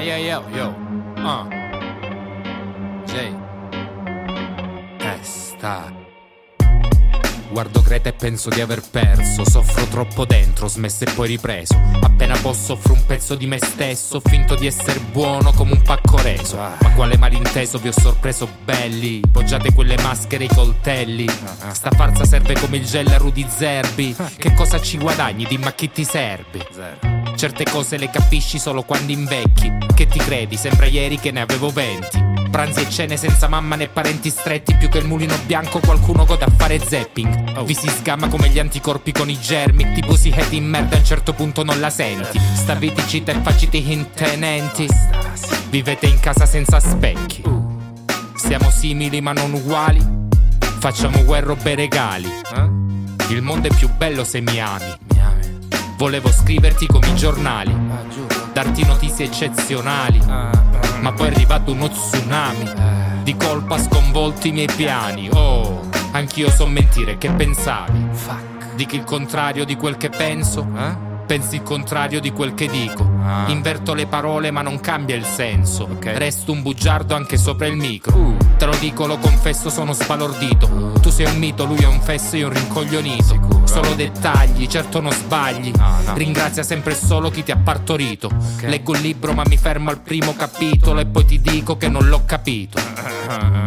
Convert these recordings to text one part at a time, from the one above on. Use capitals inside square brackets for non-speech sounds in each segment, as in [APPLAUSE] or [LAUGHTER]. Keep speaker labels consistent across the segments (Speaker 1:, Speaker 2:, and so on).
Speaker 1: Hey, yo, yo, yo. Uh. J. Testa. Guardo Greta e penso di aver perso. Soffro troppo dentro, smesso e poi ripreso. Appena posso offro un pezzo di me stesso. Finto di essere buono come un pacco reso. Ma quale malinteso vi ho sorpreso belli. Poggiate quelle maschere e i coltelli. Sta farsa serve come il gel a Rudy Zerbi. Che cosa ci guadagni? Dimmi a chi ti servi. Certe cose le capisci solo quando invecchi. Che ti credi? Sembra ieri che ne avevo venti. Pranzi e cene senza mamma né parenti stretti. Più che il mulino bianco, qualcuno gode a fare zapping. Vi si sgamma come gli anticorpi con i germi. Tipo si head in merda, a un certo punto non la senti. Staviti cita e faciti intenenti. Vivete in casa senza specchi. Siamo simili ma non uguali. Facciamo guerra o bei regali. Il mondo è più bello se mi ami. Volevo scriverti come i giornali, darti notizie eccezionali, ma poi è arrivato uno tsunami. Di colpa ha sconvolto i miei piani. Oh, anch'io so mentire, che pensavi? Dichi il contrario di quel che penso? Pensi il contrario di quel che dico. Inverto le parole ma non cambia il senso. Resto un bugiardo anche sopra il micro. Te lo dico, lo confesso, sono sbalordito. Tu sei un mito, lui è un fesso, io un rincoglionito. Solo dettagli, certo non sbagli. Ringrazia sempre solo chi ti ha partorito. Leggo il libro ma mi fermo al primo capitolo e poi ti dico che non l'ho capito. [LAUGHS]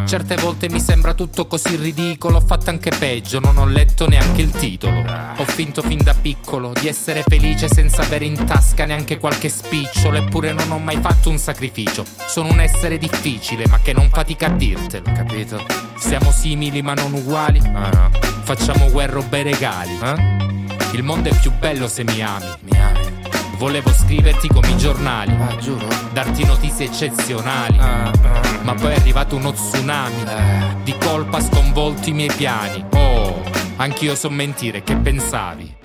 Speaker 1: Certe volte mi sembra tutto così ridicolo, ho fatto anche peggio, non ho letto neanche il titolo. Ho finto fin da piccolo di essere felice senza avere in tasca neanche qualche spicciolo, eppure non ho mai fatto un sacrificio. Sono un essere difficile, ma che non fatica a dirtelo.
Speaker 2: Capito?
Speaker 1: Siamo simili ma non uguali.
Speaker 2: Ah.
Speaker 1: Facciamo guerra o bei regali.
Speaker 2: Eh?
Speaker 1: Il mondo è più bello se mi ami.
Speaker 2: Mi ami?
Speaker 1: Volevo scriverti come i giornali,
Speaker 2: Ah, giuro?
Speaker 1: darti notizie eccezionali.
Speaker 2: Ah, ah.
Speaker 1: Ma poi è arrivato uno tsunami.
Speaker 2: Eh.
Speaker 1: Di colpa ha sconvolto i miei piani. Oh, anch'io so mentire, che pensavi?